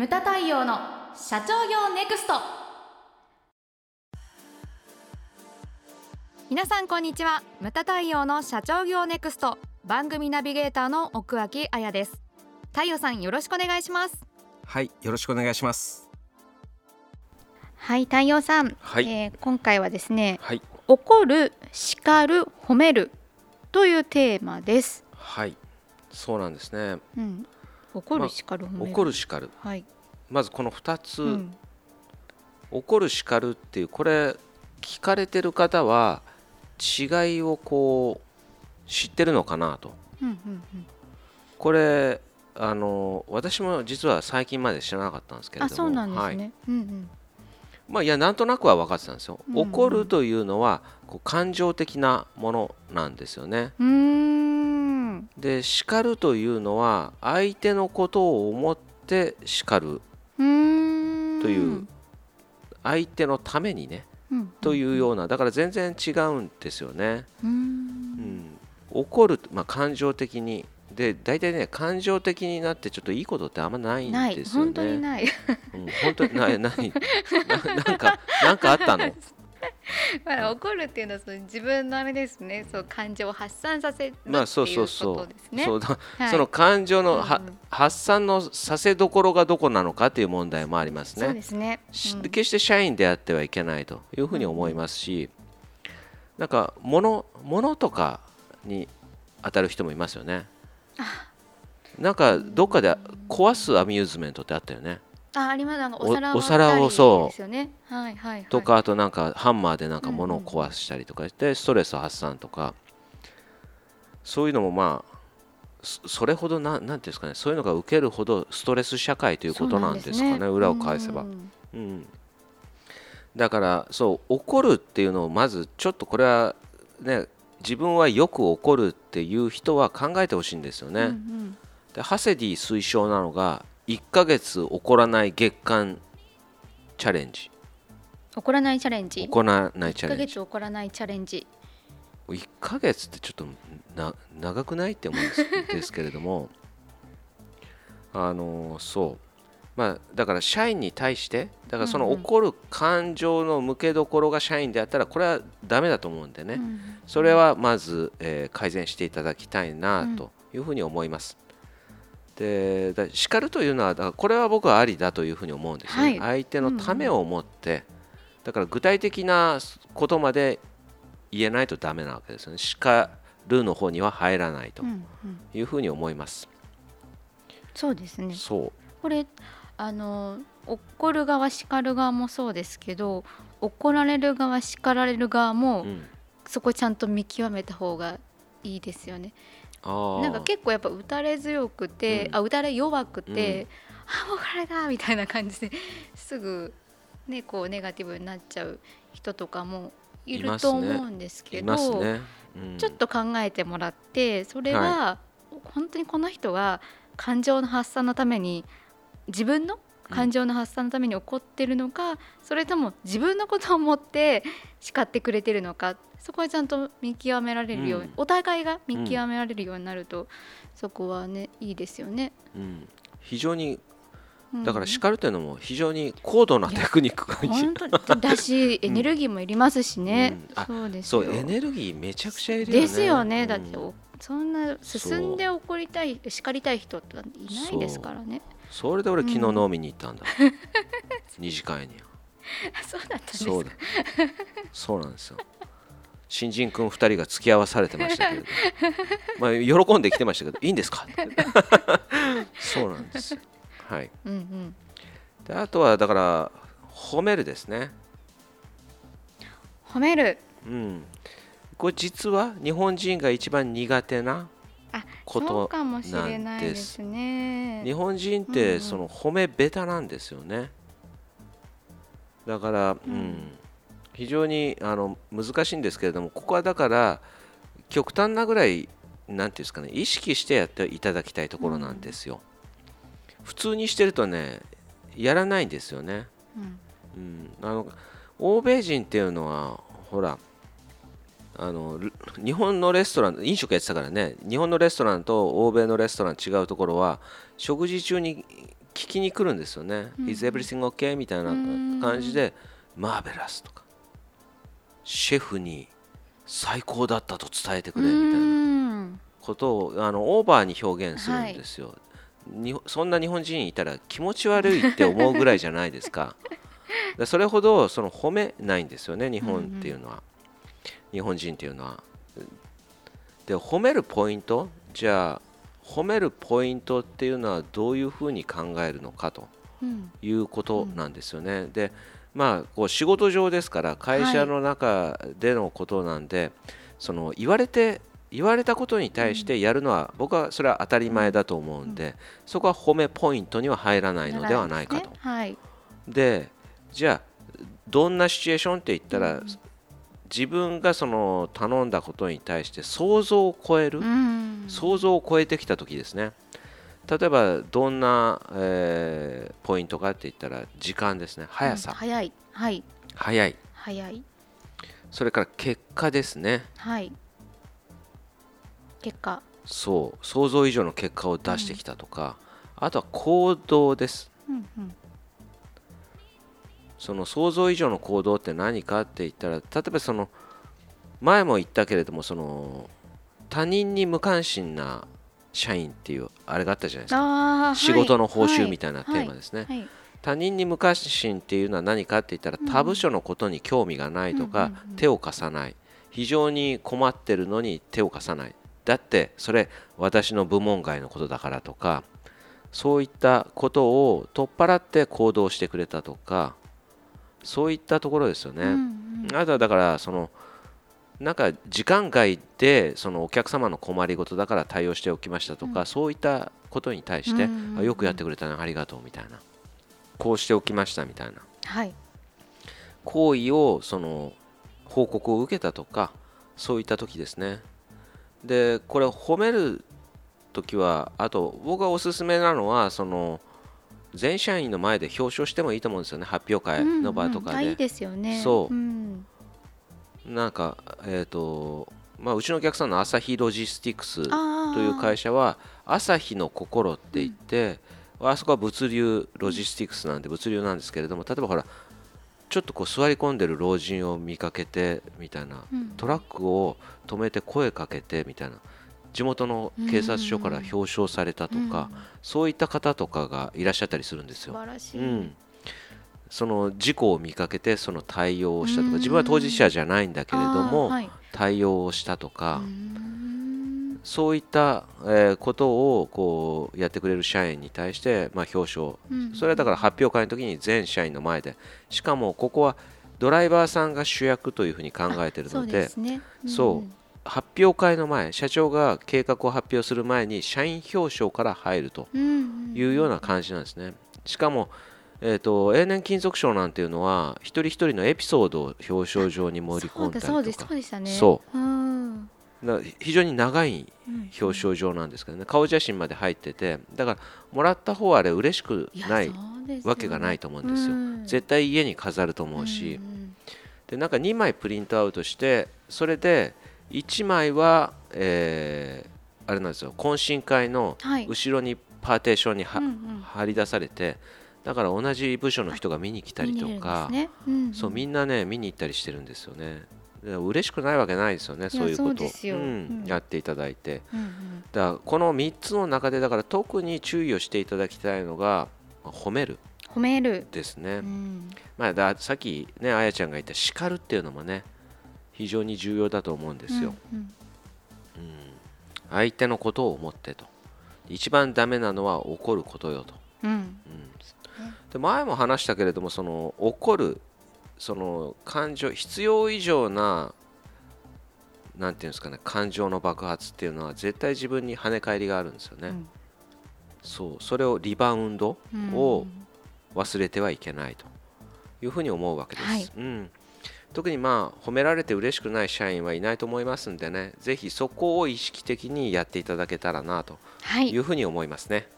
ムタ太陽の社長業ネクスト。皆さんこんにちは。ムタ太陽の社長業ネクスト。番組ナビゲーターの奥脇彩です。太陽さんよろしくお願いします。はいよろしくお願いします。はい太陽さん、はい。えー今回はですねはい。怒る叱る褒めるというテーマです、はいそうなんですねうん、怒るまあ叱る褒める、怒る叱る。はい、まずこの2つ、うん、怒る叱るっていうこれ聞かれてる方は違いをこう知ってるのかなと。うんうんうん。これあの私も実は最近まで知らなかったんですけれども。あそうなんですはい。ね、うん。まあいやなんとなくは分かってたんですよ、うんうん。怒るというのはこう感情的なものなんですよね。うんで叱るというのは相手のことを思って叱るという相手のためにねうんというようなだから全然違うんですよね。うーうん。ん、怒る、まあ、感情的に。で大体ね感情的になってちょっといいことってあんまないんですよね。本当にない。うん、本当にない。ない。ななんかなんかあったの？まあ怒るっていうのはその自分のあれですね。そう感情を発散させるっていうまあそうこそうそう。とですねそうだ、はい。その感情のは、うんうん。発散のさせどころがどこなのかっていう問題もありますそうね。ですね。しうん。決して社員であってはいけないというふうに思いますし、なんか物物とかに当たる人もいますよね。なんかどっかで壊すアミューズメントってあったよね。ああります。なんかおお皿お皿をそうですよね。はいはいはい。とかあとなんかハンマーでなんか物をうんうん壊したりとかしてストレス発散とか。そういうのもまあそそれほどななんていうんですかね。そういうのが受けるほどストレス社会ということなんですかね。裏を返せば。う。ん。うん、だからそう怒るっていうのをまずちょっとこれはね自分はよく怒るっていう人は考えてほしいんですよね。うんうん。でハセディ推奨なのが1ヶ月怒らない月間チャレンジ。怒らないチャレンジ？怒らないチ1ヶャレンジ。月怒らないチャレンジ。1ヶ月ってちょっとな長くないって思うんですですけれども。あのそう。まあだから社員に対してだからそのうんうん怒る感情の向けどころが社員であったらこれはダメだと思うんでね、うん。それはまず、えー改善していただきたいなというふうに思います。でだ叱るというのはこれは僕はありだというふうに思うんですね、はい。相手のためを思って、だから具体的なことまで言えないとダメなわけですよね。叱るの方には入らないとうんうん。いうふうに思います、そうですね。そう。これあの怒る側叱る側もそうですけど怒られる側叱られる側も、うん、そこちゃんと見極めた方がいいですよねなんか結構やっぱ打たれ強くて、うん。あ打たれ弱くて、うん。あもうこれだみたいな感じですぐねこうネガティブになっちゃう人とかもいると思うんですけいどますね、うん。ちょっと考えてもらってそれは、本当にこの人は感情の発散のために自分の感情の発散のために怒ってるのか、それとも自分のことを思って叱ってくれてるのかそこはちゃんと見極められるように、うん。お互いが見極められるようになると、そこはねいいですよね。うん、非常にうん。だから叱るというのも非常に高度なテクニックが本当にだし エネルギーもいりますしね、うん。あそうですよ。そうエネルギーめちゃくちゃいるよね。ですよね、だってうん。おそんな進んで怒りたい叱りたい人っていないですからねそれで俺昨日うん飲みに行ったんだ、二次会に。そうだったんですそうだ。そうなんですよ。新人君2人が付き合わされてましたけれど。まあ喜んできてましたけどいいんですか？そうなんですよ。はい。うんうん。であとはだから褒めるですね。褒める。うん。これ実は日本人が一番苦手なあことそうかもしれないですね。日本人っうんうん。てその褒めベタなんですよね。だから、うん。うん。非常にあの難しいんですけれどもここはだから極端なぐらいなんていうんですかね意識してやっていただきたいところなんですよ、普通にしてるとねやらないんですよね、うん。うん、あの欧米人っていうのはほらあのル日本のレストラン飲食やってたからね。日本のレストランと欧米のレストラン違うところは食事中に聞きに来るんですよね「うん。Is everything okay?」みたいな感じで「マーベラス」とか「シェフに最高だったと伝えてくれ」みたいなうんことをあのオーバーに表現するんですよ、にそんな日本人いたら気持ち悪いって思うぐらいじゃないですか。でそれほどその褒めないんですよね日本っていうのは、日本人っていうのは。で褒めるポイントじゃあ褒めるポイントっていうのはどういうふうに考えるのかとうん。いうことなんですよね。でまあこう仕事上ですから会社の中でのことなんで、その言われて言われたことに対してやるのは、僕はそれは当たり前だと思うんで、そこは褒めポイントには入らないのではないかと。ね。はい。でじゃあどんなシチュエーションって言ったら、自分がその頼んだことに対して想像を超える、うん。想像を超えてきた時ですね。例えばどんな、えーポイントかって言ったら時間ですね。速さ、うん早い。はい。速い。早い。それから結果ですね。はい。結果。そう。想像以上の結果を出してきたとか、あとは行動です。うんうんその想像以上の行動って何かって言ったら例えばその前も言ったけれどもその他人に無関心な社員っていうあれがあったじゃないですか。仕事の報酬はいみたいなテーマですね、はい。はい。他人に無関心っていうのは何かって言ったらうん。他部署のことに興味がないとか、うんうんうん。手を貸さない。非常に困ってるのに手を貸さない。だってそれ私の部門外のことだからとかそういったことを取っ払って行動してくれたとかそういったところですよね。うんうん。あとはだからそのなんか時間外でそのお客様の困りごとだから対応しておきましたとか、うん。そういったことに対して、うんうんよくやってくれたねありがとうみたいな。こうしておきましたみたいな。はい。行為をその報告を受けたとかそういった時ですね。でこれ褒める時はあと僕がおすすめなのはその全社員の前で表彰してもいいと思うんですよね発表会の場とかで。うんうんあいいですよね。そう。うん。なんかえっ、とまあうちのお客さんの朝日ロジスティクスという会社は朝日の心って言って、あそこは物流ロジスティクスなんで物流なんですけれども例えばほらちょっとこう座り込んでる老人を見かけてみたいな、うん。トラックを止めて声かけてみたいな地元の警察署から表彰されたとか、うん。そういった方とかがいらっしゃったりするんです素よ。うん、その事故を見かけてその対応をしたとうん。か自分は当事者じゃないんだけれども、対応をしたとか、そういった、えーことをこうやってくれる社員に対して、まあ、表彰。うん。それはだから発表会の時に全社員の前で。しかもここはドライバーさんが主役というふうに考えているのでそう発表会の前社長が計画を発表する前に社員表彰から入るとうんいうような感じなんですね。しかもえー、と永年金属賞なんていうのは一人一人のエピソードを表彰状に盛り込んだりとか。そうでしたね。非常に長いうん。表彰状なんですけどね。顔写真まで入っててだからもらった方はあれ嬉しくないわけがないと思うんですよ。うん。絶対家に飾ると思うし。んんでなんか2枚プリントアウトしてそれで1枚はえーあれなんですよ。懇親会のはい。後ろにパーテーションにはうんうん。貼り出されてだから同じ部署の人が見に来たりとかですね。うんうん。そうみんなね見に行ったりしてるんですよね。で嬉しくないわけないですよねそういうこと。をやっていただいて。うんうん。だからこの3つの中でだから特に注意をしていただきたいのがまあ褒める。褒める。ですね、うん。まあ、ださっきねあやちゃんが言った叱るっていうのもね非常に重要だと思うんですよ、うん相手のことを思ってと。一番ダメなのは怒ることよと。うん。うん。で前も話したけれどもその怒るその感情必要以上ななんていうんですかね感情の爆発っていうのは絶対自分に跳ね返りがあるんですよね、うん。そう。それをリバウンドうん。を忘れてはいけないというふうに思うわけです、はい。うん、特にまあ褒められて嬉しくない社員はいないと思いますんでねぜひそこを意識的にやっていただけたらなとはい。いうふうに思いますね、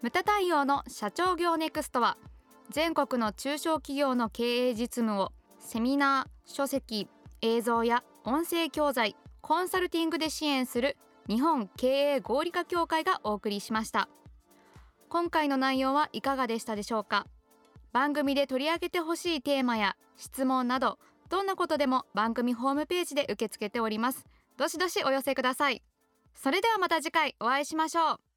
無駄対応の社長業ネクストは全国の中小企業の経営実務をセミナー書籍映像や音声教材コンサルティングで支援する日本経営合理化協会がお送りしました。今回の内容はいかがでしたでしょうか？番組で取り上げてほしいテーマや質問などどんなことでも番組ホームページで受け付けております。どしどしお寄せください。それではまた次回お会いしましょう。